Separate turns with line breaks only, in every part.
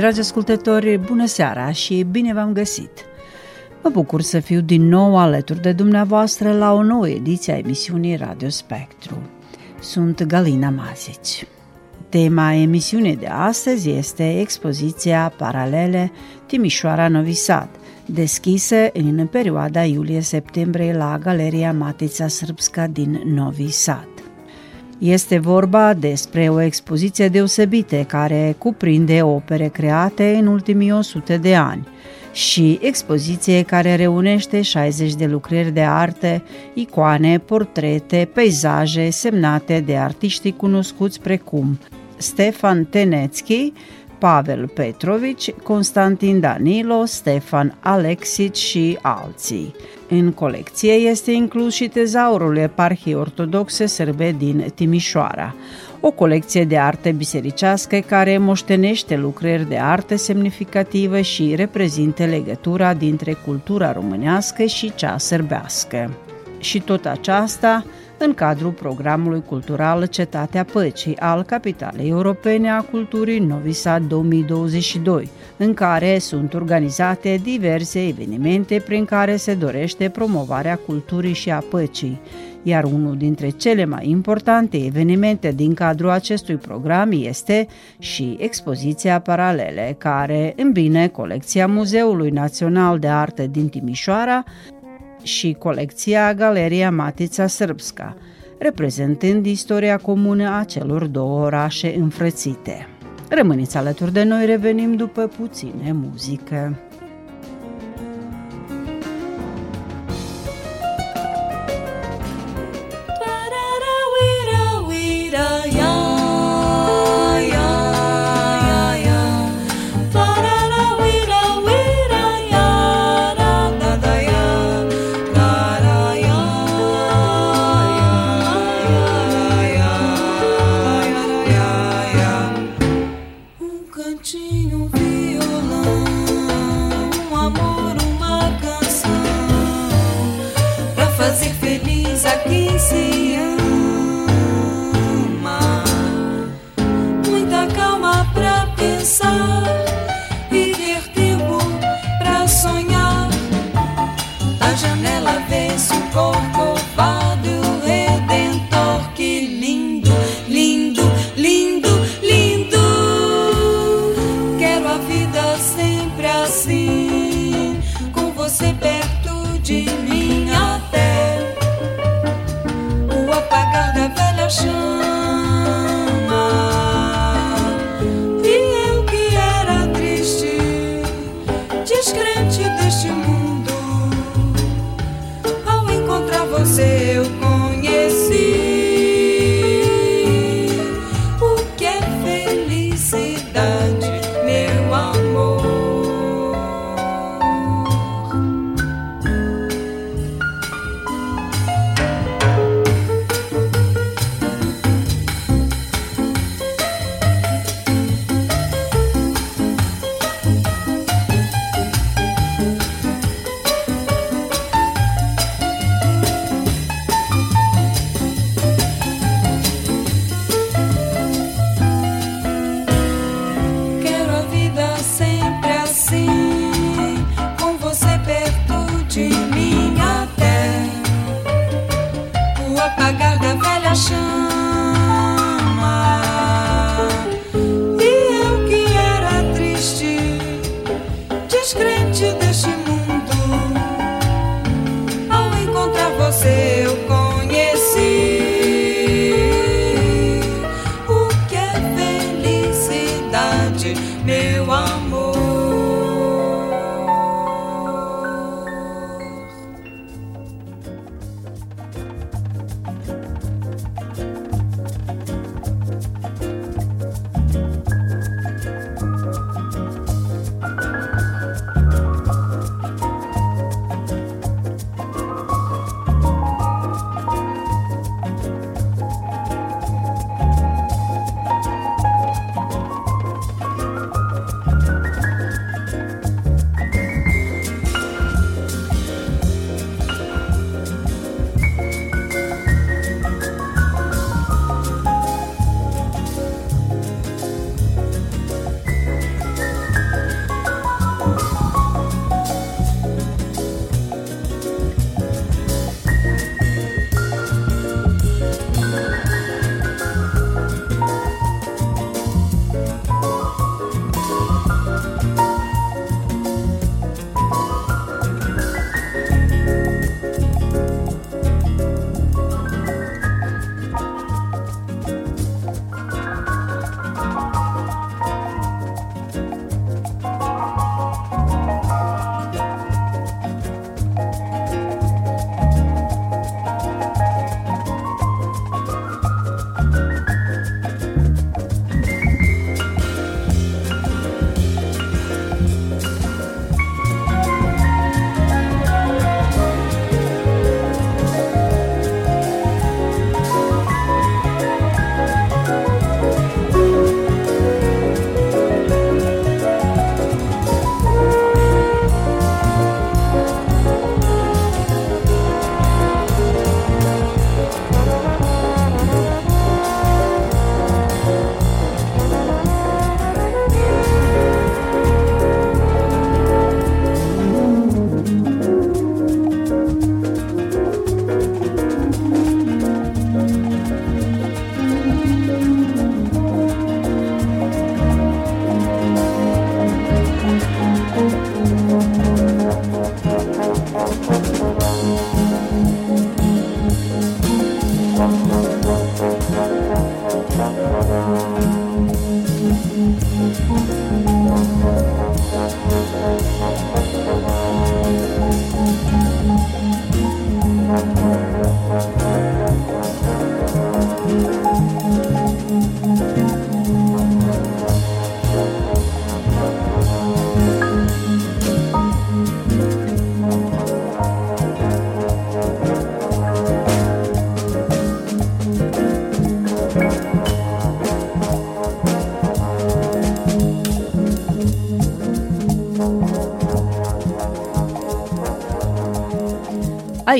Dragi ascultători, bună seara și bine v-am găsit! Mă bucur să fiu din nou alături de dumneavoastră la o nouă ediție a emisiunii Radio Spectru. Sunt Galina Mazici. Tema emisiunii de astăzi este expoziția Paralele Timișoara Novi Sad, deschisă în perioada iulie-septembrie la Galeria Matița Srpska din Novi Sad. Este vorba despre o expoziție deosebită care cuprinde opere create în ultimii 100 de ani și expoziție care reunește 60 de lucrări de arte, icoane, portrete, peisaje semnate de artiști cunoscuți precum Stefan Tenețchi, Pavel Petrovici, Constantin Danilo, Stefan Alexic și alții. În colecție este inclus și tezaurul eparhiei ortodoxe sârbe din Timișoara, o colecție de arte bisericească care moștenește lucrări de arte semnificative și reprezintă legătura dintre cultura românească și cea sărbească. Și tot aceasta în cadrul programului cultural Cetatea Păcii al Capitalei Europene a Culturii Novi Sad 2022, în care sunt organizate diverse evenimente prin care se dorește promovarea culturii și a păcii, iar unul dintre cele mai importante evenimente din cadrul acestui program este și expoziția Paralele, care îmbine colecția Muzeului Național de Arte din Timișoara și colecția Galeria Matița Srpska, reprezentând istoria comună a celor două orașe înfrățite. Rămâniți alături de noi, revenim după puține muzică. 是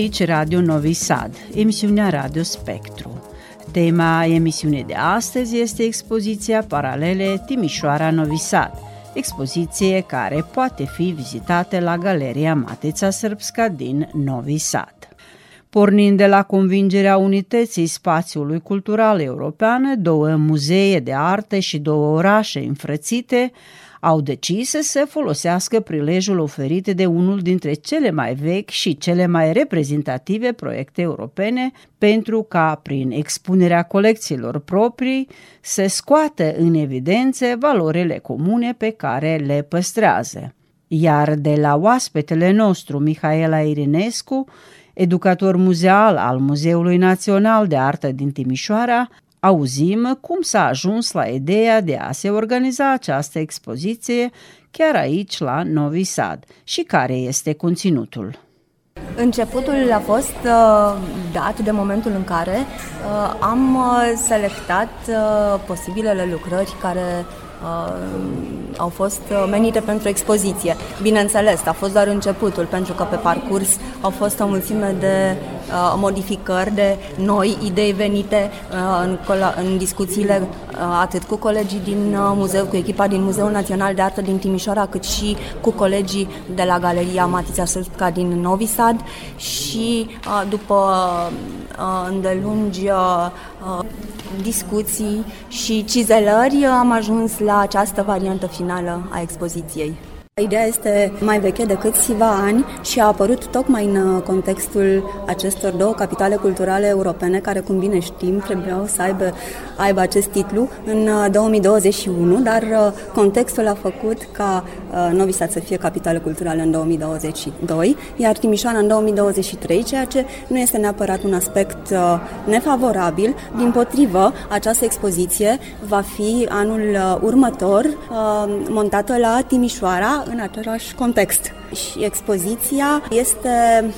Aici Radio Novi Sad, emisiunea Radio Spectru. Tema emisiunii de astăzi este expoziția Paralele Timișoara Novi Sad, expoziție care poate fi vizitată la Galeria Matița Srpska din Novi Sad. Pornind de la convingerea unității spațiului cultural european, două muzee de artă și două orașe înfrățite au decis să se folosească prilejul oferit de unul dintre cele mai vechi și cele mai reprezentative proiecte europene pentru ca, prin expunerea colecțiilor proprii, să scoată în evidență valorile comune pe care le păstrează. Iar de la oaspetele nostru, Mihaela Irinescu, educator muzeal al Muzeului Național de Artă din Timișoara, auzim cum s-a ajuns la ideea de a se organiza această expoziție chiar aici la Novi Sad și care este conținutul.
Începutul a fost uh, dat de momentul în care uh, am uh, selectat uh, posibilele lucrări care uh, au fost uh, menite pentru expoziție. Bineînțeles, a fost doar începutul, pentru că pe parcurs au fost o mulțime de uh, modificări, de noi idei venite uh, în, în discuțiile uh, atât cu colegii din uh, muzeu, cu echipa din Muzeul Național de Artă din Timișoara, cât și cu colegii de la Galeria Matița Sârpca din Novi Sad și uh, după uh, îndelungi uh, uh discuții și cizelări am ajuns la această variantă finală a expoziției. Ideea este mai veche de câțiva ani și a apărut tocmai în uh, contextul acestor două capitale culturale europene, care, cum bine știm, trebuiau să aibă, aibă acest titlu în 2021, uh, dar uh, contextul a făcut ca Novi Sad să fie capitală culturală în 2022, iar Timișoara în 2023, ceea ce nu este neapărat un aspect nefavorabil. Din potrivă, această expoziție va fi anul următor montată la Timișoara, în același context. Și expoziția este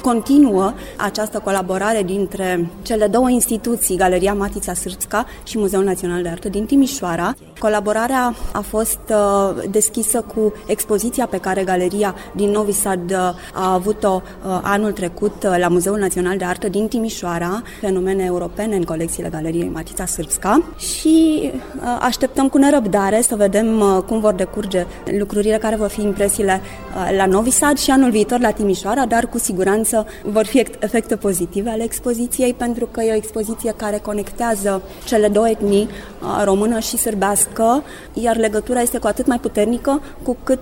continuă această colaborare dintre cele două instituții, Galeria Matița Sârțca și Muzeul Național de Artă din Timișoara. Colaborarea a fost uh, deschisă cu expoziția pe care Galeria din Novi Sad uh, a avut-o uh, anul trecut la Muzeul Național de Artă din Timișoara, fenomene europene în colecțiile Galeriei Matița Sârțca și așteptăm cu nerăbdare să vedem cum vor decurge lucrurile care vor fi impresiile la Novi Sad și anul viitor la Timișoara, dar cu siguranță vor fi efecte pozitive ale expoziției pentru că e o expoziție care conectează cele două etnii, română și sârbească, iar legătura este cu atât mai puternică cu cât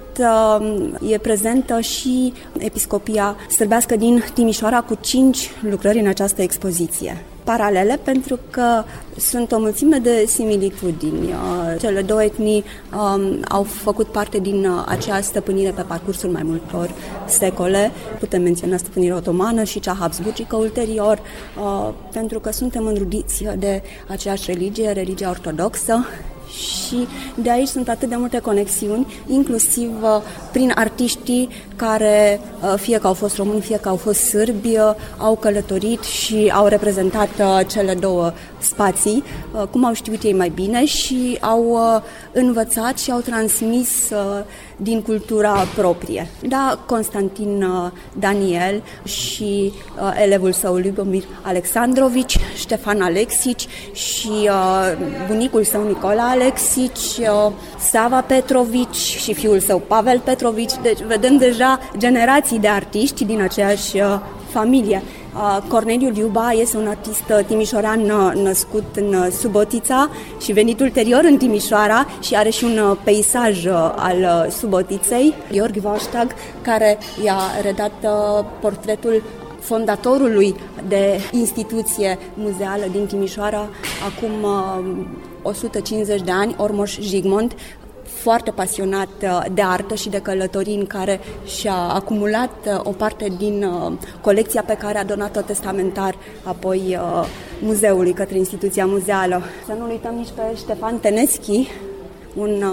e prezentă și episcopia sârbească din Timișoara cu cinci lucrări în această expoziție paralele pentru că sunt o mulțime de similitudini. Uh, cele două etnii um, au făcut parte din uh, acea stăpânire pe parcursul mai multor secole. Putem menționa stăpânirea otomană și cea habsburgică ulterior, uh, pentru că suntem înrudiți de aceeași religie, religia ortodoxă și de aici sunt atât de multe conexiuni, inclusiv uh, prin artiștii care, uh, fie că au fost români, fie că au fost sârbi, uh, au călătorit și au reprezentat cele două spații, cum au știut ei mai bine și au învățat și au transmis din cultura proprie. Da, Constantin Daniel și elevul său Lubomir Alexandrovici, Ștefan Alexici și bunicul său Nicola Alexici, Sava Petrovici și fiul său Pavel Petrovici. Deci vedem deja generații de artiști din aceeași uh, familie. Uh, Corneliu Liuba este un artist uh, timișoran născut în Subotița și venit ulterior în Timișoara și are și un peisaj al Subotiței. Iorg Vaștag, care i-a redat portretul fondatorului de instituție muzeală din Timișoara acum 150 de ani, Ormoș Jigmont, foarte pasionat uh, de artă și de călătorii în care și-a acumulat uh, o parte din uh, colecția pe care a donat-o testamentar apoi muzeului către instituția muzeală. Să nu uităm nici pe Ștefan Teneschi, un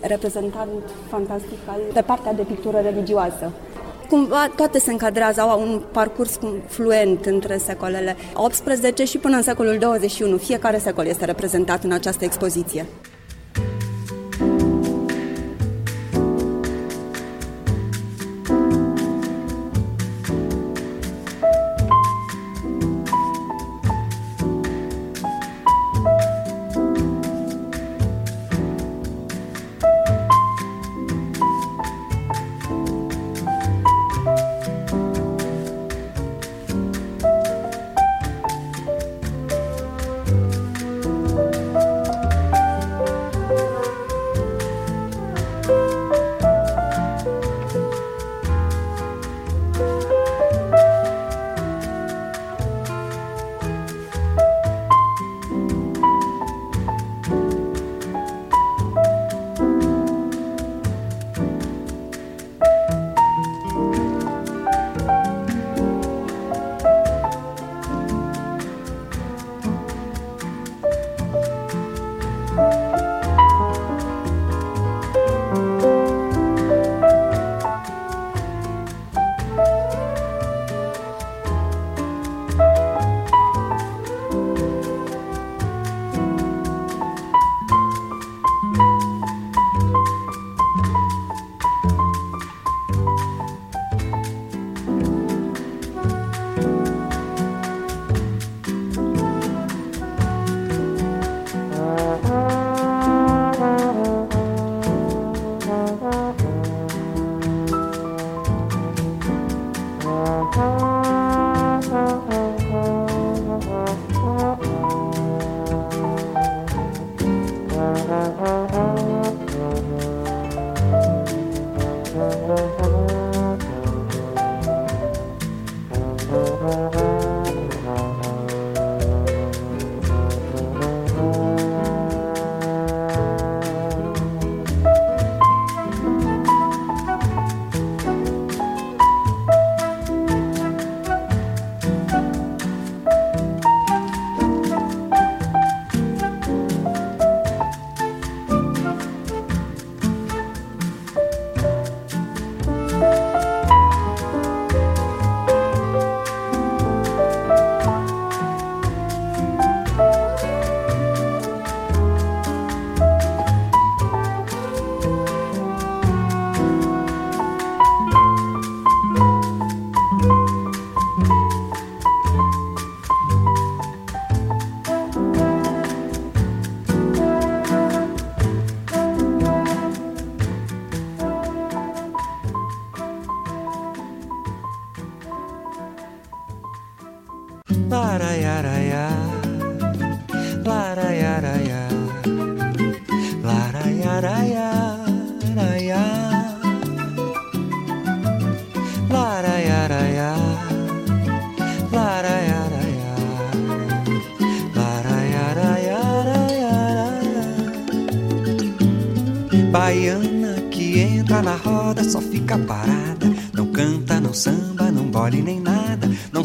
reprezentant fantastic al, de partea de pictură religioasă cumva toate se încadrează, au un parcurs fluent între secolele 18 și până în secolul 21. Fiecare secol este reprezentat în această expoziție.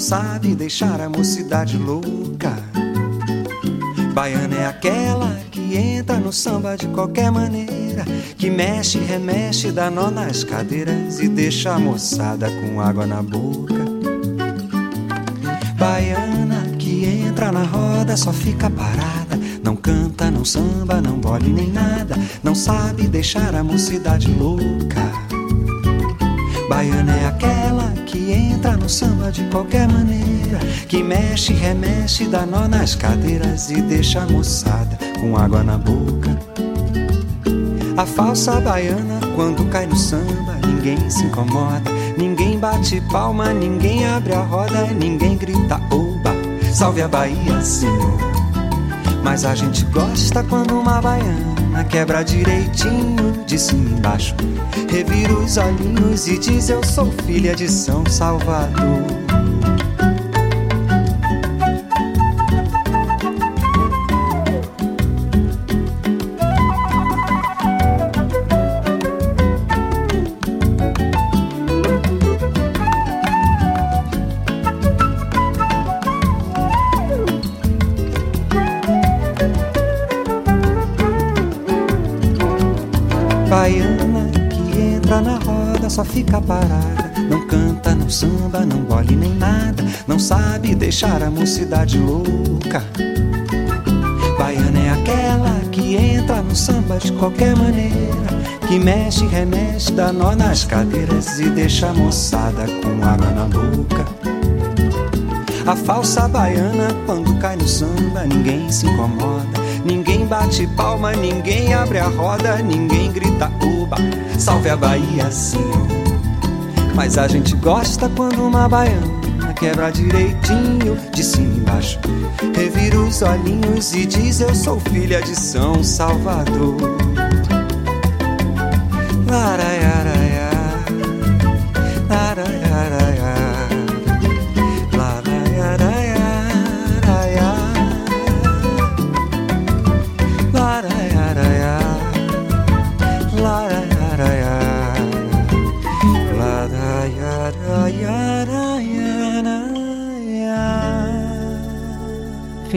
Sabe deixar a mocidade louca. Baiana é aquela que entra no samba de qualquer maneira, que mexe, remexe, dá nó nas cadeiras e deixa a moçada com água na boca. Baiana que entra na roda, só fica parada, não canta, não samba, não bole nem nada, não sabe deixar a mocidade louca. Baiana é aquela que entra no samba de qualquer maneira, que mexe, remexe, dá nó nas cadeiras e deixa a moçada com água na boca. A falsa baiana, quando cai no samba, ninguém se incomoda, ninguém bate palma, ninguém abre a roda, ninguém grita oba, salve a Bahia, senhor. Mas a gente gosta quando uma baiana quebra direitinho de cima embaixo revira os olhinhos e diz: Eu sou filha de São Salvador. Fica parada. Não canta, não samba, não gole nem nada. Não sabe deixar a mocidade louca. Baiana é aquela que entra no samba de qualquer maneira. Que mexe, remexe, dá nó nas cadeiras e deixa a moçada com água na boca. A falsa baiana, quando cai no samba, ninguém se incomoda. Ninguém bate palma, ninguém abre a roda, ninguém grita uba, salve a Bahia sim. Mas a gente gosta quando uma baiana quebra direitinho, de cima e embaixo. Revira os olhinhos e diz: Eu sou filha de São Salvador.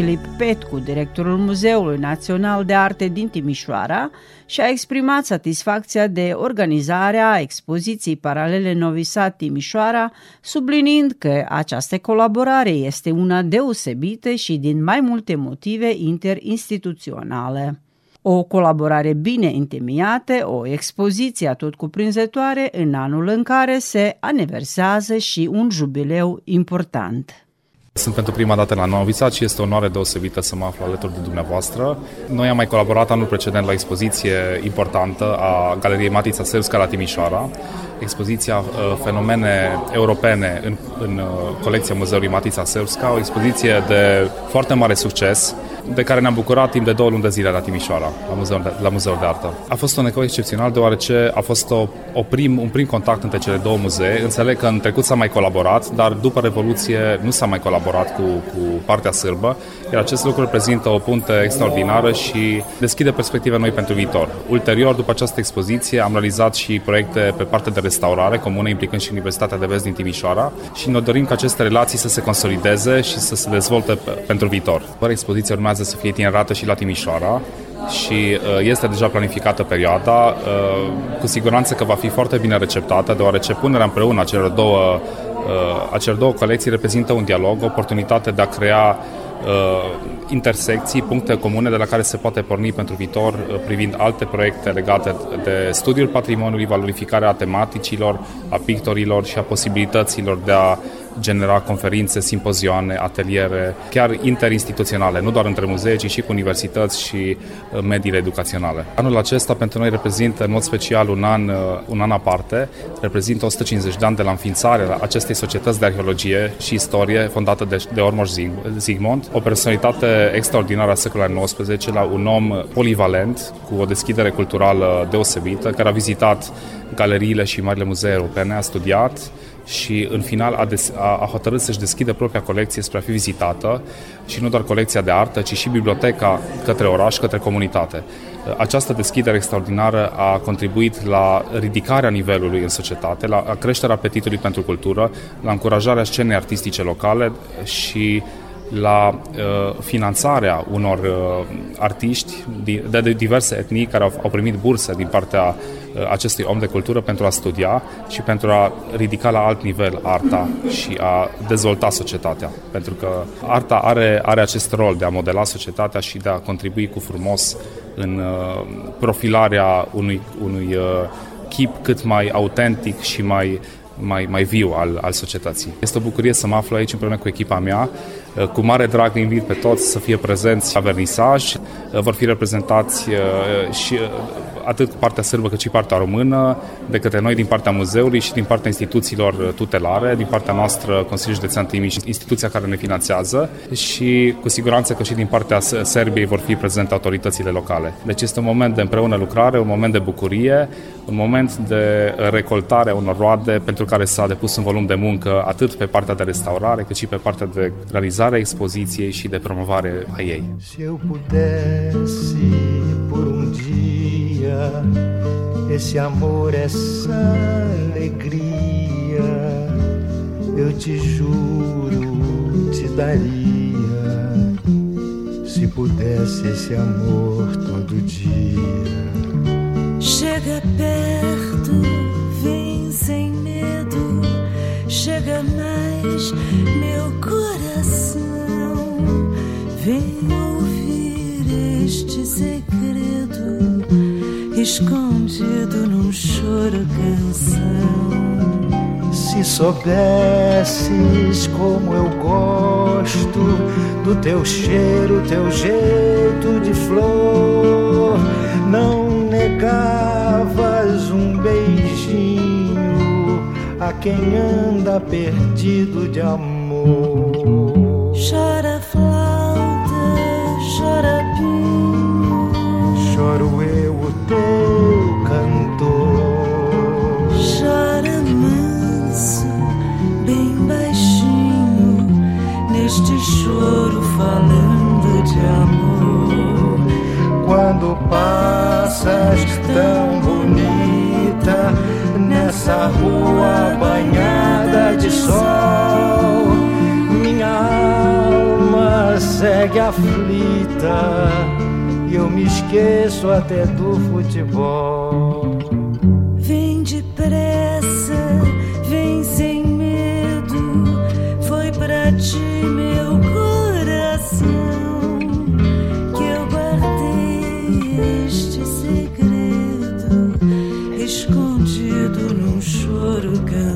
Filip Petcu, directorul Muzeului Național de Arte din Timișoara, și-a exprimat satisfacția de organizarea expoziției paralele Novi Sad Timișoara, subliniind că această colaborare este una deosebită și din mai multe motive interinstituționale. O colaborare bine întemeiată, o expoziție atot cuprinzătoare în anul în care se aniversează și un jubileu important.
Sunt pentru prima dată la Novi Sad și este o onoare deosebită să mă aflu alături de dumneavoastră. Noi am mai colaborat anul precedent la expoziție importantă a Galeriei Matița Sârbska la Timișoara, expoziția uh, Fenomene Europene în, în uh, colecția Muzeului Matița Sârbska, o expoziție de foarte mare succes, de care ne-am bucurat timp de două luni de zile la Timișoara, la Muzeul de, la Muzeul de Artă. A fost un ecou excepțional deoarece a fost o, o prim, un prim contact între cele două muzee. Înțeleg că în trecut s-a mai colaborat, dar după Revoluție nu s-a mai colaborat cu, cu partea sârbă, iar acest lucru reprezintă o punte extraordinară și deschide perspective noi pentru viitor. Ulterior, după această expoziție, am realizat și proiecte pe partea de restaurare comune, implicând și Universitatea de Vest din Timișoara și ne dorim ca aceste relații să se consolideze și să se dezvolte pentru viitor. Fără expoziție urmează urmează să fie itinerată și la Timișoara și uh, este deja planificată perioada. Uh, cu siguranță că va fi foarte bine receptată, deoarece punerea împreună a celor două, uh, a celor două colecții reprezintă un dialog, o oportunitate de a crea intersecții, puncte comune de la care se poate porni pentru viitor privind alte proiecte legate de studiul patrimoniului, valorificarea tematicilor, a pictorilor și a posibilităților de a genera conferințe, simpozioane, ateliere, chiar interinstituționale, nu doar între muzee, ci și cu universități și uh, mediile educaționale. Anul acesta pentru noi reprezintă în mod special un an, uh, un an aparte, reprezintă 150 de ani de la înființarea acestei societăți de arheologie și istorie fondată de, de Ormoș Zigmond, o personalitate extraordinară a secolului XIX, la un om polivalent, cu o deschidere culturală deosebită, care a vizitat galeriile și marile muzee europene, a studiat, și în final a, des, a, a hotărât să-și deschidă propria colecție spre a fi vizitată și nu doar colecția de artă, ci și biblioteca către oraș, către comunitate. Această deschidere extraordinară a contribuit la ridicarea nivelului în societate, la creșterea apetitului pentru cultură, la încurajarea scenei artistice locale și la uh, finanțarea unor uh, artiști de, de diverse etnii care au, au primit burse din partea uh, acestui om de cultură pentru a studia și pentru a ridica la alt nivel arta și a dezvolta societatea. Pentru că arta are, are acest rol de a modela societatea și de a contribui cu frumos în uh, profilarea unui, unui uh, chip cât mai autentic și mai mai, mai viu al, al societății. Este o bucurie să mă aflu aici împreună cu echipa mea. Cu mare drag invit pe toți să fie prezenți la vernisaj. Vor fi reprezentați uh, și uh, atât partea sârbă cât și partea română, de către noi din partea muzeului și din partea instituțiilor tutelare, din partea noastră Consiliul Județean Timiș, instituția care ne finanțează și cu siguranță că și din partea Serbiei vor fi prezente autoritățile locale. Deci este un moment de împreună lucrare, un moment de bucurie, un moment de recoltare a unor roade pentru care s-a depus un volum de muncă atât pe partea de restaurare cât și pe partea de realizare a expoziției și de promovare a ei.
Se eu pudesse por um dia, esse amor, essa alegria, eu te juro, te daria. Se pudesse esse amor todo dia.
Chega perto,
vem sem medo, chega mais, meu coração, vem ouvir este segredo escondido num choro canção.
Se soubesses como eu gosto do teu cheiro, teu jeito de flor, não negavas um beijinho a quem anda perdido de amor.
Chora
passas tão bonita nessa rua banhada de sol, minha alma segue aflita e eu me esqueço até do futebol.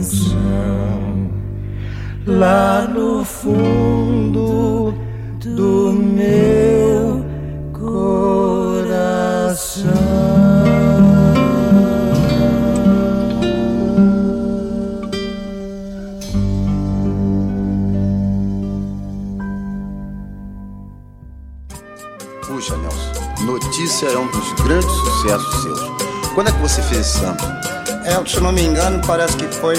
Canção
lá no fundo do meu coração.
Puxa, Nelson, Notícia é um dos grandes sucessos seus. Quando é que você fez esse samba?
É, se não me engano, parece que foi,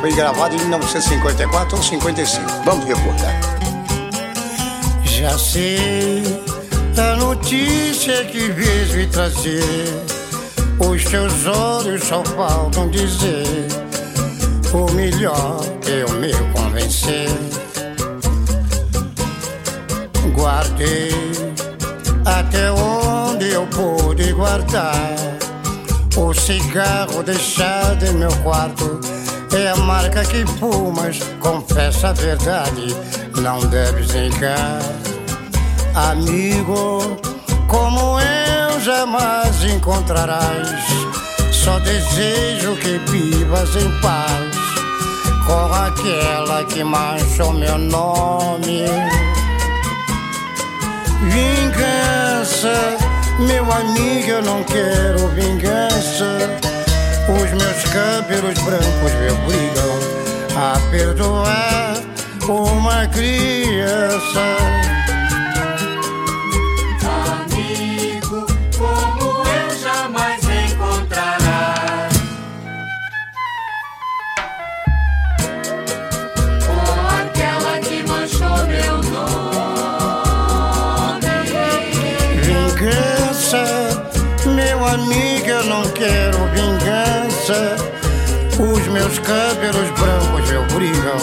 foi gravado em 1954 ou 55.
Vamos recordar.
Já sei a notícia que vês me trazer. Os teus olhos só faltam dizer o melhor eu me convencer. Guardei até onde eu pude guardar. O cigarro deixado em meu quarto é a marca que fumas. Confessa a verdade, não deves negar. Amigo, como eu jamais encontrarás. Só desejo que vivas em paz com aquela que manchou meu nome. Vingança, meu amigo, eu não quero vingança. Os meus cabelos brancos me obrigam a perdoar uma criança. Vingança. Os meus cabelos brancos me obrigam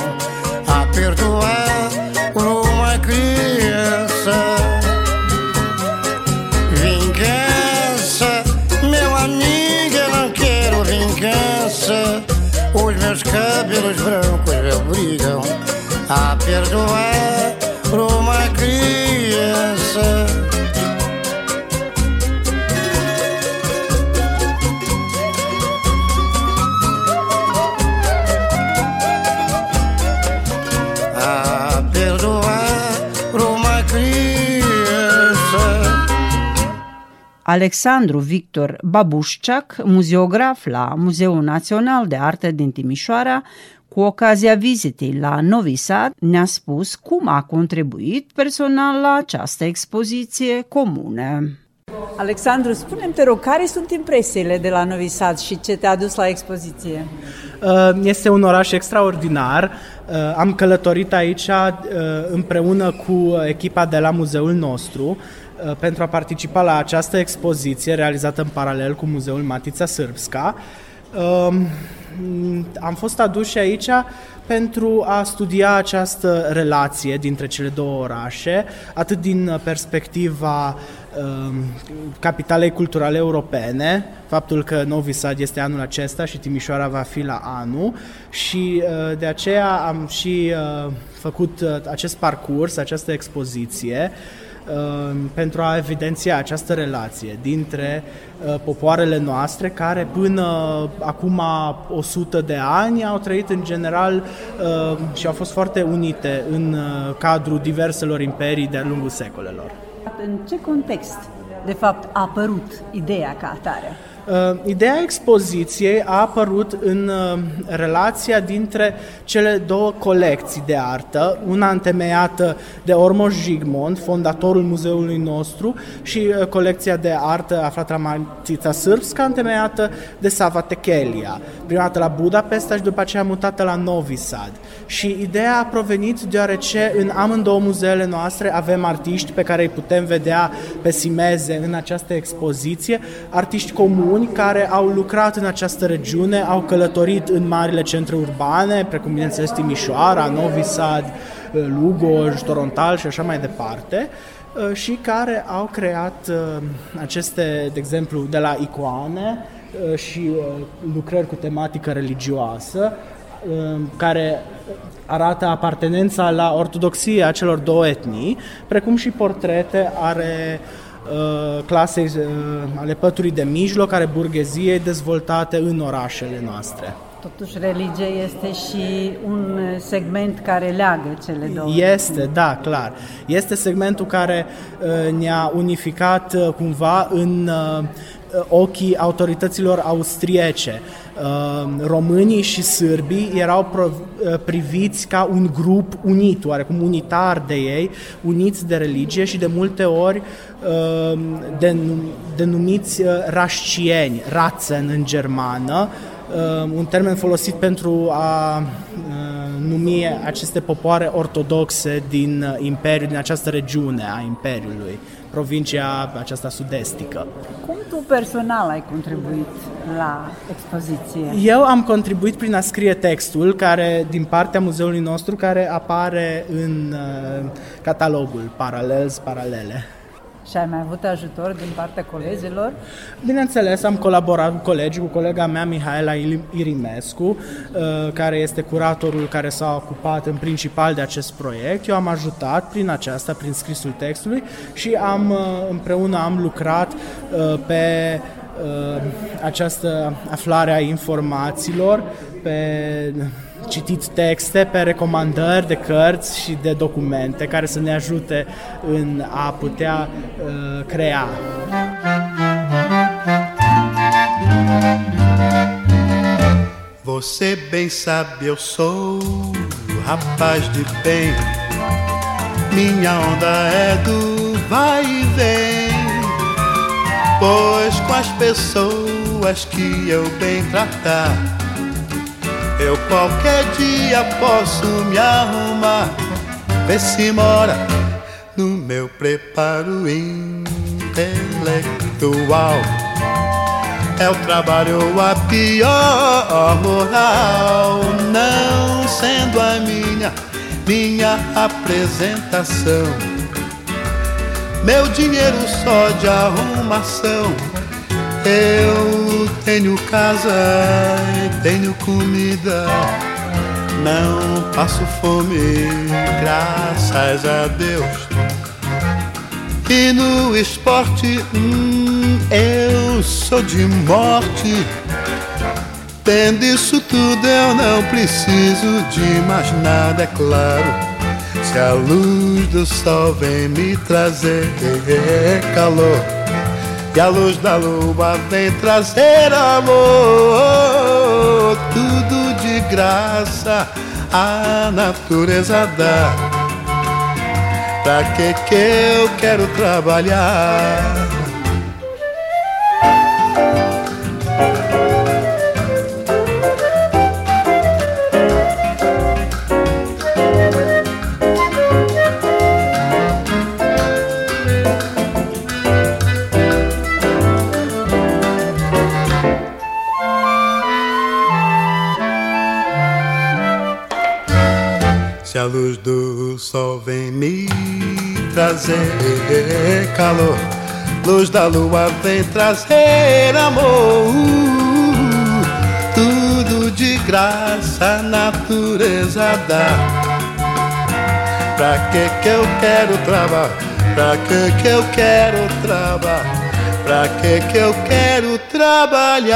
a perdoar uma criança. Vingança, meu amigo, eu não quero vingança. Os meus cabelos brancos me obrigam a perdoar
Alexandru Victor Babușciac, muzeograf la Muzeul Național de Arte din Timișoara, cu ocazia vizitei la Novi Sad, ne-a spus cum a contribuit personal la această expoziție comună. Alexandru, spune-mi, te rog, care sunt impresiile de la Novi Sad și ce te-a dus la expoziție?
Uh, Este un oraș extraordinar. Uh, Am călătorit aici uh, împreună cu echipa de la muzeul nostru uh, pentru a participa la această expoziție realizată în paralel cu Muzeul Matița Sârbska. Um, Am fost aduși aici pentru a studia această relație dintre cele două orașe, atât din perspectiva um, capitalei culturale europene, faptul că Novi Sad este anul acesta și Timișoara va fi la anul și uh, de aceea am și uh, făcut uh, acest parcurs, această expoziție uh, pentru a evidenția această relație dintre uh, popoarele noastre care până acum 100 de ani au trăit în general și au fost foarte unite în cadrul diverselor imperii de-a lungul secolelor.
În ce context, de fapt, a apărut ideea ca atare?
Uh, ideea expoziției a apărut în uh, relația dintre cele două colecții de artă, una întemeiată de Ormos Jigmond, fondatorul muzeului nostru, și uh, colecția de artă aflată la Matica Sârbska, întemeiată de Sava Techelia, prima dată la Budapesta și după aceea mutată la Novi Sad. Și ideea a provenit deoarece în amândouă muzeele noastre avem artiști pe care îi putem vedea pe simeze în această expoziție, artiști comuni români care au lucrat în această regiune, au călătorit în marile centre urbane, precum bineînțeles Timișoara, Novi Sad, Lugoj, Torontal și așa mai departe, uh, și care au creat uh, aceste, de exemplu, de la icoane uh, și lucrări cu tematică religioasă, care arată apartenența la ortodoxia celor două etnii, precum și portrete are Uh, clasei uh, ale păturii de mijloc, ale burgheziei dezvoltate în orașele noastre.
Totuși, religia este și un segment care leagă cele două.
Este, da, clar. Este segmentul care uh, ne-a unificat uh, cumva în uh, ochii autorităților austriece. Uh, românii și sârbii erau uh, priviți ca un grup unit, oarecum unitar de ei, uniți de religie și de multe ori uh, denumiți rașcieni, rațen în germană, un termen folosit pentru a numi aceste popoare ortodoxe din Imperiu, din această regiune a Imperiului provincia aceasta sud-estică.
Cum tu personal ai contribuit la expoziție?
Eu am contribuit prin a scrie textul care din partea muzeului nostru care apare în uh, catalogul Paralels Paralele.
Și ai mai avut ajutor din partea colegilor?
Bineînțeles, am colaborat cu colegii, cu colega mea Mihaela Irimescu, uh, care este curatorul care s-a ocupat în principal de acest proiect. Eu am ajutat prin aceasta, prin scrisul textului și am uh, împreună am lucrat uh, pe această aflare a informațiilor, pe citit texte pe recomandări de cărți și de documente care să ne ajute în a putea uh, crea.
Você bem sabe, eu sou rapaz de bem. Minha onda é do vai e vem. Pois com as pessoas que eu bem tratar qualquer dia posso me arrumar, ver se mora no meu preparo intelectual. É o trabalho a pior moral, não sendo a minha, minha apresentação. Meu dinheiro só de arrumação eu tenho casa, tenho comida, não passo fome, graças a Deus. E no esporte, hum, eu sou de morte. Tendo isso tudo, eu não preciso de mais nada, é claro. Se a luz do sol vem me trazer calor e a luz da lua vem trazer amor, tudo de graça a natureza dá. Pra que que eu quero trabalhar? A luz do sol vem me trazer calor, luz da lua vem trazer amor. Tudo de graça a natureza dá. Pra que que eu quero trabalhar? Pra que que eu quero trabalhar? Pra que que eu quero trabalhar?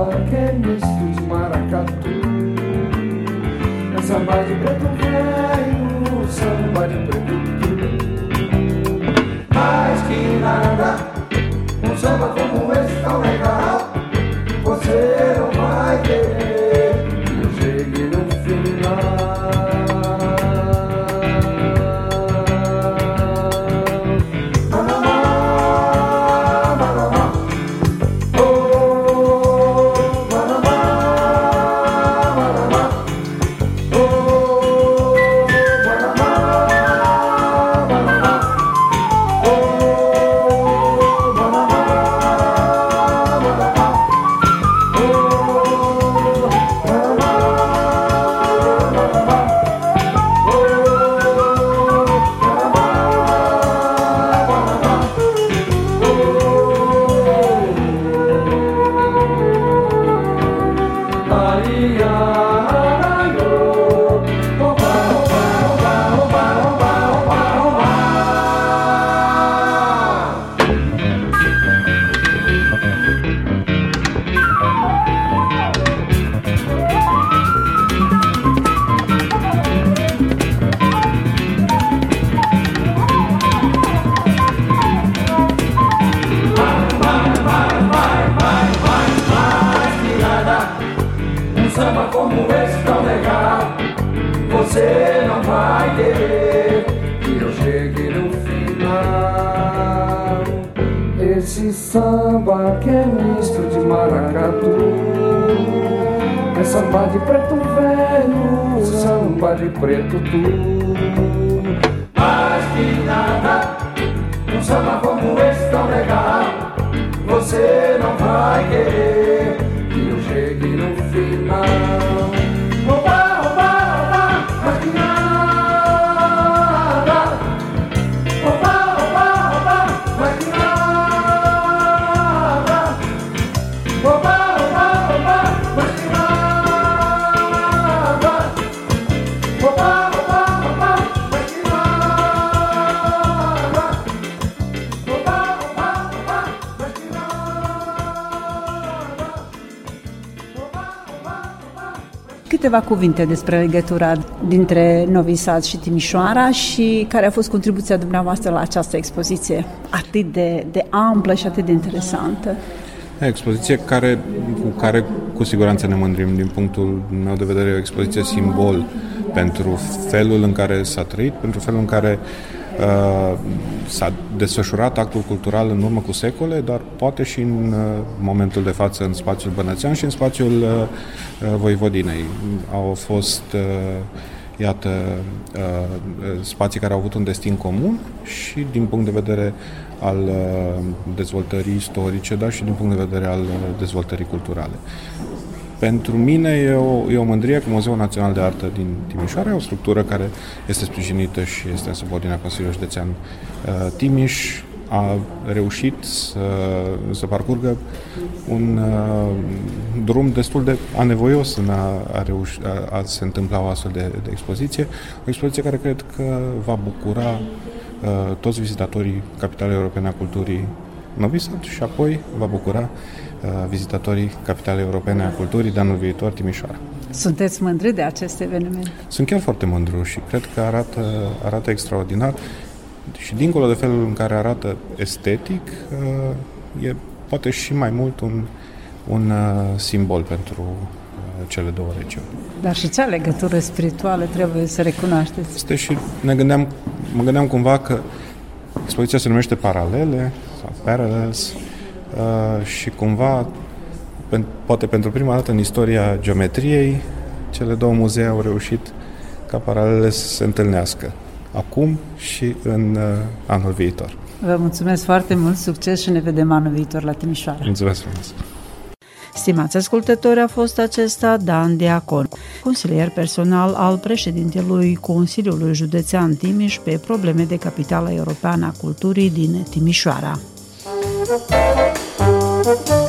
Aquele misto de maravilha Mais que nada, um samba como esse tão legal, você não vai querer.
Câteva cuvinte despre legătura dintre Novi Sad și Timișoara și care a fost contribuția dumneavoastră la această expoziție atât de, de amplă și atât de interesantă.
Expoziție care, cu care cu siguranță ne mândrim din punctul meu de vedere, o expoziție simbol pentru felul în care s-a trăit, pentru felul în care uh, s-a desfășurat actul cultural în urmă cu secole, dar poate și în uh, momentul de față în spațiul bănățean și în spațiul uh, uh, Voivodinei. Au fost iată, spații care au avut un destin comun și din punct de vedere al dezvoltării istorice, dar și din punct de vedere al dezvoltării culturale. Pentru mine e o, e o mândrie că Muzeul Național de Artă din Timișoara e o structură care este sprijinită și este în subordinea Consiliului Județean uh, Timiș, a reușit să, să parcurgă un uh, drum destul de anevoios în a, a, reuși, a, a se întâmpla o astfel de, de expoziție. O expoziție care cred că va bucura uh, toți vizitatorii Capitalei Europene a Culturii Novi Sad și apoi va bucura Uh, vizitatorii Capitalei Europene a Culturii de anul viitor, Timișoara.
Sunteți mândri de acest eveniment?
Sunt chiar foarte mândru și cred că arată, arată extraordinar și dincolo de felul în care arată estetic, uh, e poate și mai mult un, un uh, simbol pentru cele două regiuni.
Dar și cea legătură spirituală trebuie să recunoașteți.
Este și ne gândeam, mă gândeam cumva că expoziția se numește Paralele sau Parallels uh, și cumva poate pentru prima dată în istoria geometriei cele două muzee au reușit ca paralele să se întâlnească acum și în uh, anul viitor.
Vă mulțumesc foarte mult, succes și ne vedem anul viitor la Timișoara.
Mulțumesc frumos!
Stimați ascultători, a fost acesta Dan Diacon, consilier personal al președintelui Consiliului Județean Timiș pe probleme de capitală europeană a culturii din Timișoara. Thank you.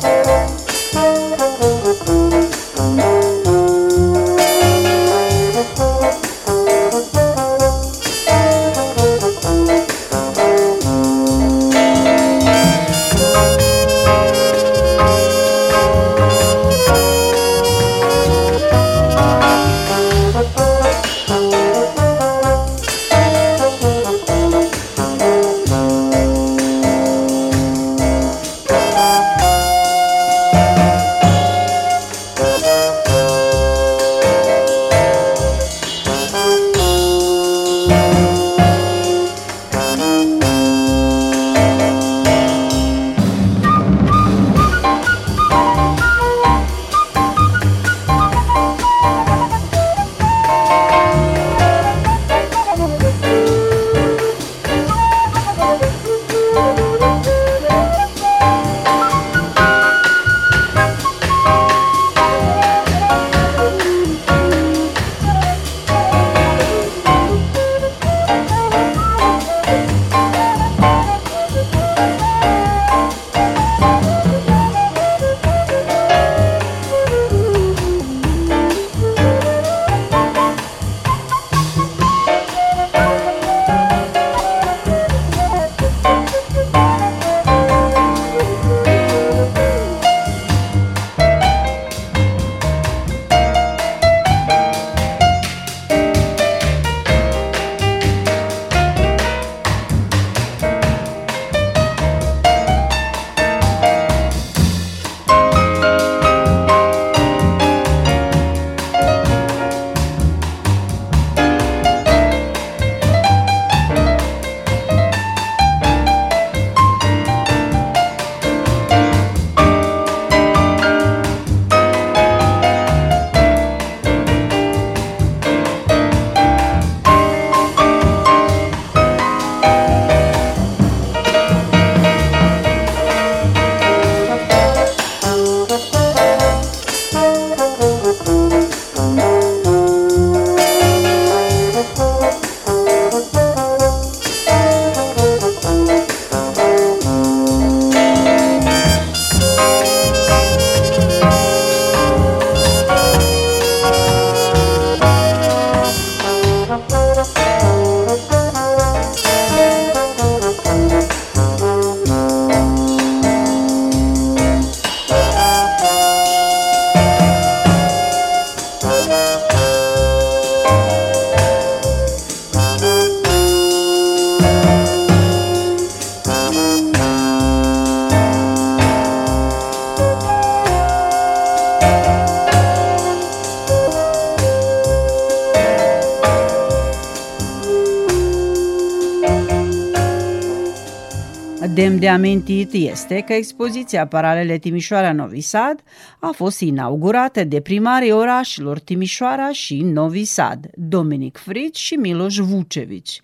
Amintit este că expoziția Paralele Timișoara Novi Sad a fost inaugurată de primarii orașelor Timișoara și Novi Sad, Dominic Frici și Miloș Vucevici,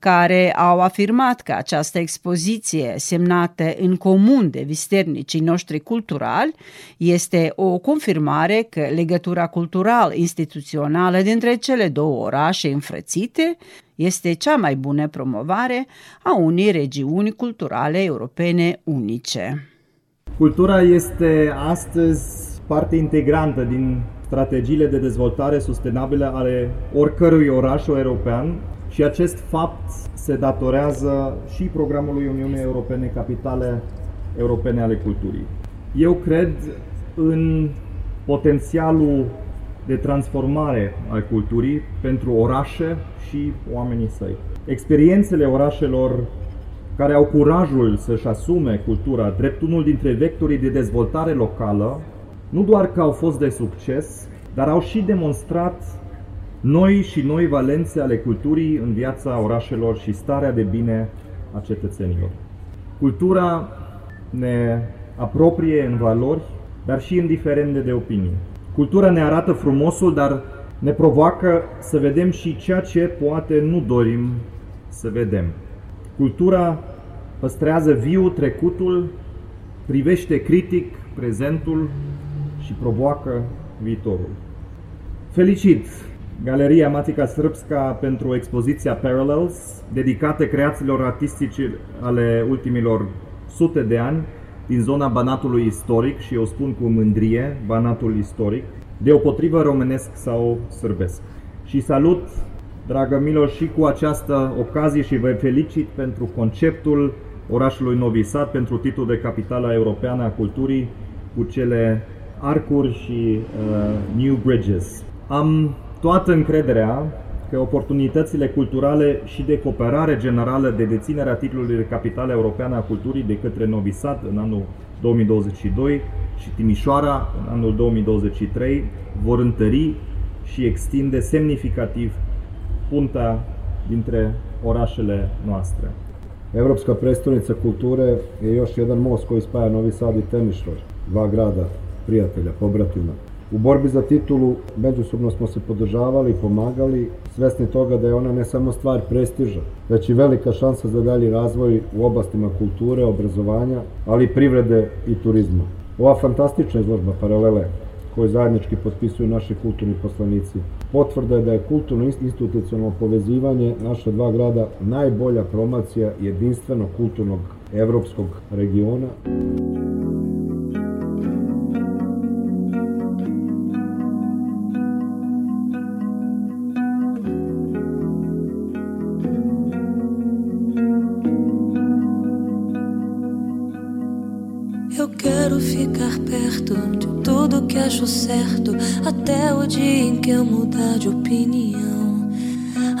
care au afirmat că această expoziție semnată în comun de visternicii noștri culturali este o confirmare că legătura cultural-instituțională dintre cele două orașe înfrățite este cea mai bună promovare a unei regiuni culturale europene unice.
Cultura este astăzi parte integrantă din strategiile de dezvoltare sustenabilă ale oricărui oraș european și acest fapt se datorează și programului Uniunii Europene Capitale Europene ale Culturii. Eu cred în potențialul de transformare al culturii pentru orașe și oamenii săi. Experiențele orașelor care au curajul să-și asume cultura drept unul dintre vectorii de dezvoltare locală, nu doar că au fost de succes, dar au și demonstrat noi și noi valențe ale culturii în viața orașelor și starea de bine a cetățenilor. Cultura ne apropie în valori, dar și indiferent de opinii. Cultura ne arată frumosul, dar ne provoacă să vedem și ceea ce poate nu dorim să vedem. Cultura păstrează viu trecutul, privește critic prezentul și provoacă viitorul. Felicit Galeria Matica Srpska pentru expoziția Parallels, dedicată creațiilor artistice ale ultimilor sute de ani din zona Banatului istoric și eu spun cu mândrie Banatul istoric, deopotrivă românesc sau sârbesc. Și salut, dragă Miloș, și cu această ocazie și vă felicit pentru conceptul orașului Novi Sad, pentru titlul de capitală europeană a culturii cu cele arcuri și uh, New Bridges. Am toată încrederea că oportunitățile culturale și de cooperare generală de deținerea titlului de capitală europeană a culturii de către Novi Sad în anul 2022 și Timișoara în anul 2023 vor întări și extinde semnificativ punta dintre orašele noastre.
Evropska prestolnica kulture je još jedan most koji spaja Novi Sad i Temišvar, dva grada, prijatelja, pobratima. U borbi za titulu međusobno smo se podržavali pomagali, svesni toga da je ona ne samo stvar prestiža, već i velika šansa za dalji razvoj u oblastima kulture, obrazovanja, ali i privrede i turizma. Ova fantastična izložba paralele koju zajednički potpisuju naši kulturni poslanici. Potvrda je da je kulturno institucionalno povezivanje naša dva grada najbolja promocija jedinstvenog kulturnog evropskog regiona.
Eu quero ficar perto de tudo que acho certo, até o dia em que eu mudar de opinião.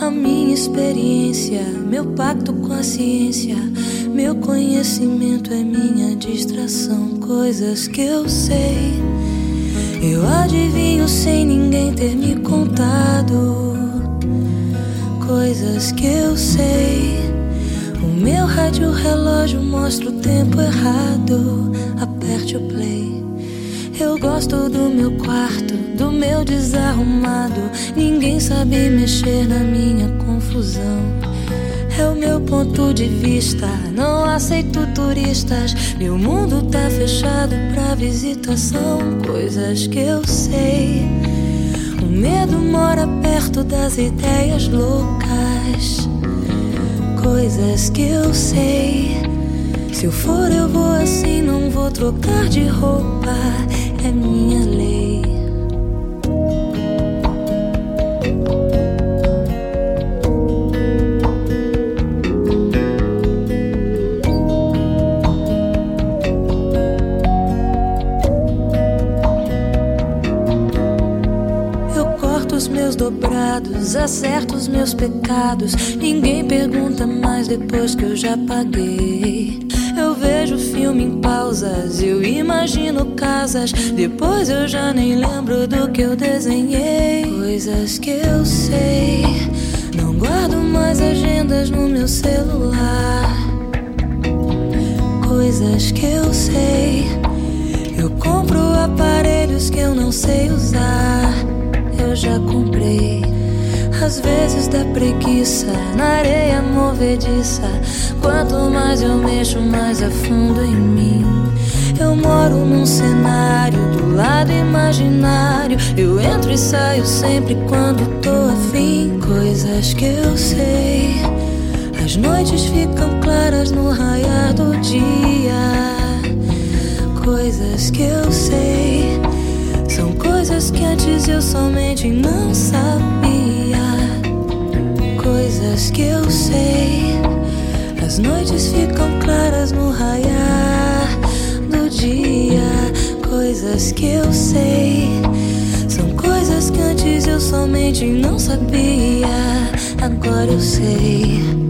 A minha experiência, meu pacto com a ciência, meu conhecimento é minha distração, coisas que eu sei. Eu adivinho sem ninguém ter me contado, coisas que eu sei. O meu rádio relógio mostra o tempo errado. Aperte o play. Eu gosto do meu quarto, do meu desarrumado. Ninguém sabe mexer na minha confusão. É o meu ponto de vista, não aceito turistas. Meu mundo tá fechado pra visitação. Coisas que eu sei. O medo mora perto das ideias loucas coisas que eu sei. Se eu for, eu vou assim, não vou trocar de roupa, é minha lei. Eu corto os meus dobrados, acerto os meus pecados. Ninguém pergunta mais depois que eu já paguei. Vejo filme em pausas, eu imagino casas. Depois eu já nem lembro do que eu desenhei. Coisas que eu sei. Não guardo mais agendas no meu celular. Coisas que eu sei. Eu compro aparelhos que eu não sei usar. Eu já comprei. Às vezes dá preguiça na areia movediça. Quanto mais eu mexo, mais afundo em mim. Eu moro num cenário do lado imaginário. Eu entro e saio sempre quando tô afim. Coisas que eu sei. As noites ficam claras no raiar do dia. Coisas que eu sei. São coisas que antes eu somente não sabia. Coisas que eu sei. As noites ficam claras no raiar do dia. Coisas que eu sei. São coisas que antes eu somente não sabia. Agora eu sei.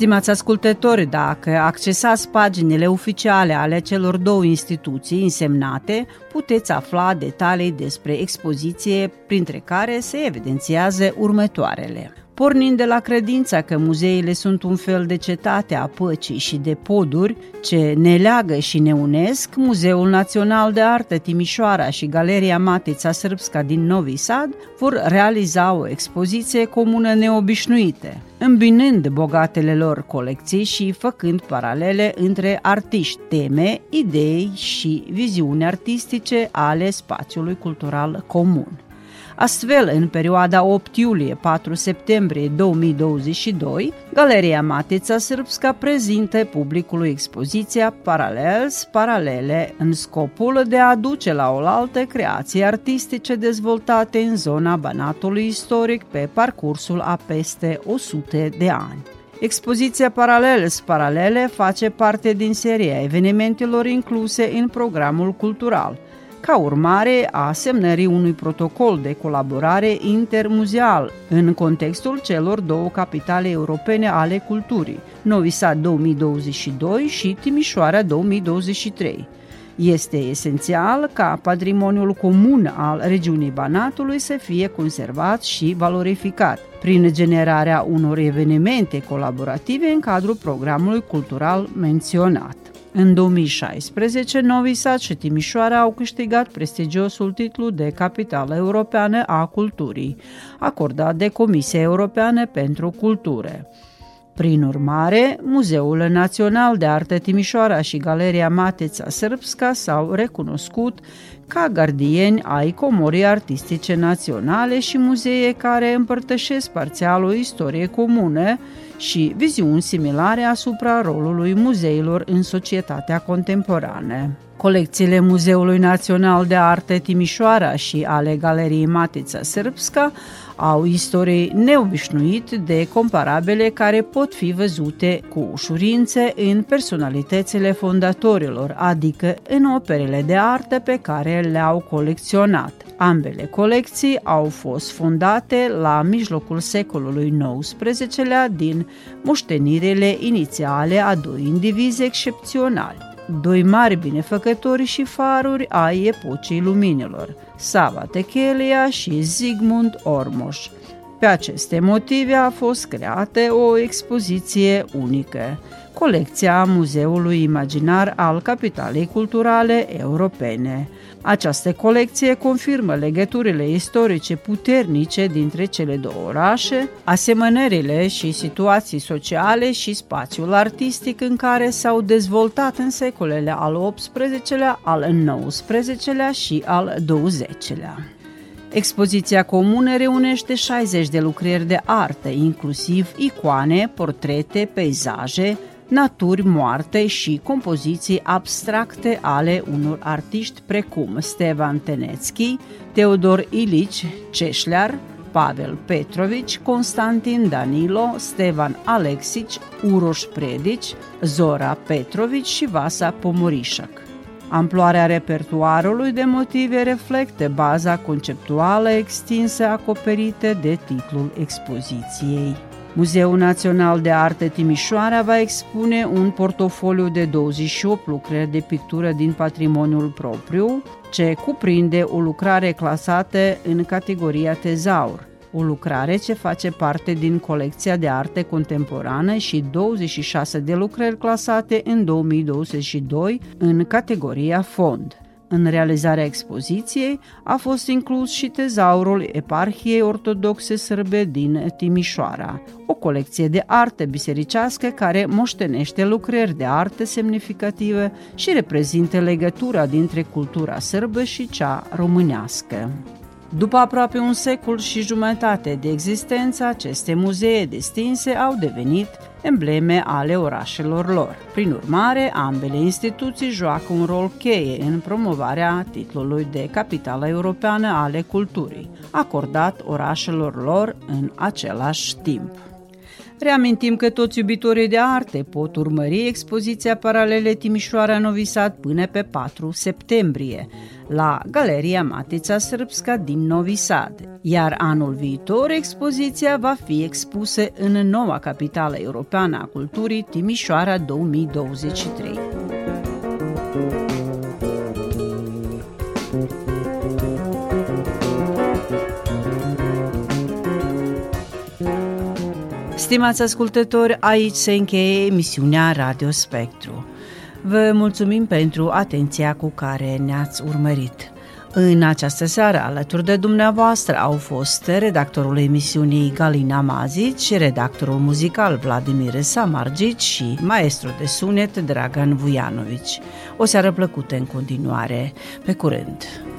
Stimați ascultători, dacă accesați paginile oficiale ale celor două instituții însemnate, puteți afla detalii despre expoziție, printre care se evidențiază următoarele. Pornind de la credința că muzeile sunt un fel de cetate a păcii și de poduri ce ne leagă și ne unesc, Muzeul Național de Artă Timișoara și Galeria Matița Srpska din Novi Sad vor realiza o expoziție comună neobișnuită, îmbinând bogatele lor colecții și făcând paralele între artiști, teme, idei și viziuni artistice ale spațiului cultural comun. Astfel, în perioada 8 iulie-4 septembrie 2022, Galeria Matița Srpska prezintă publicului expoziția Paralels Paralele în scopul de a aduce la oaltă creații artistice dezvoltate în zona Banatului istoric pe parcursul a peste 100 de ani. Expoziția Paraleles Paralele face parte din seria evenimentelor incluse în programul cultural – ca urmare a semnării unui protocol de colaborare intermuzeal în contextul celor două capitale europene ale culturii, Novi Sad 2022 și Timișoara 2023. Este esențial ca patrimoniul comun al regiunii Banatului să fie conservat și valorificat prin generarea unor evenimente colaborative în cadrul programului cultural menționat. În 2016, Novi Sad și Timișoara au câștigat prestigiosul titlu de capitală europeană a culturii, acordat de Comisia Europeană pentru Cultură. Prin urmare, Muzeul Național de Artă Timișoara și Galeria Mateța Srpska s-au recunoscut ca gardieni ai comorii artistice naționale și muzee care împărtășesc parțial o istorie comună și viziuni similare asupra rolului muzeilor în societatea contemporană. Colecțiile Muzeului Național de Arte Timișoara și ale Galeriei Matița Srpska au istorii neobișnuit de comparabile care pot fi văzute cu ușurință în personalitățile fondatorilor, adică în operele de artă pe care le-au colecționat. Ambele colecții au fost fondate la mijlocul secolului XIX-lea din moștenirile inițiale a doi indivizi excepționali doi mari binefăcători și faruri ai epocii luminilor, Sava Techelia și Zigmund Ormoș. Pe aceste motive a fost creată o expoziție unică, colecția Muzeului Imaginar al Capitalei Culturale Europene – această colecție confirmă legăturile istorice puternice dintre cele două orașe, asemănările și situații sociale și spațiul artistic în care s-au dezvoltat în secolele al XVIII-lea, al XIX-lea și al XX-lea. Expoziția comună reunește 60 de lucrări de artă, inclusiv icoane, portrete, peisaje, naturi moarte și compoziții abstracte ale unor artiști precum Stevan Tenețchi, Teodor Ilici Ceșlear, Pavel Petrovici, Constantin Danilo, Stevan Alexici, Uroș Predici, Zora Petrovici și Vasa Pomorișac. Amploarea repertuarului de motive reflectă baza conceptuală extinsă acoperită de titlul expoziției. Muzeul Național de Arte Timișoara va expune un portofoliu de 28 lucrări de pictură din patrimoniul propriu, ce cuprinde o lucrare clasată în categoria tezaur, o lucrare ce face parte din colecția de arte contemporană și 26 de lucrări clasate în 2022 în categoria fond. În realizarea expoziției a fost inclus și tezaurul Eparhiei Ortodoxe Sârbe din Timișoara, o colecție de artă bisericească care moștenește lucrări de artă semnificative și reprezintă legătura dintre cultura sârbă și cea românească. După aproape un secol și jumătate de existență, aceste muzee distinse au devenit embleme ale orașelor lor. Prin urmare, ambele instituții joacă un rol cheie în promovarea titlului de capitală europeană ale culturii, acordat orașelor lor în același timp. Reamintim că toți iubitorii de arte pot urmări expoziția Paralele Timișoara Novi Sad până pe 4 septembrie la Galeria Matița Srpska din Novi Sad, iar anul viitor expoziția va fi expusă în noua capitală europeană a culturii Timișoara 2023. Stimați ascultători, aici se încheie emisiunea Radio Spectru. Vă mulțumim pentru atenția cu care ne-ați urmărit. În această seară, alături de dumneavoastră, au fost redactorul emisiunii Galina Mazici, redactorul muzical Vladimir Samargici și maestru de sunet Dragan Vujanovici. O seară plăcută în continuare. Pe curând!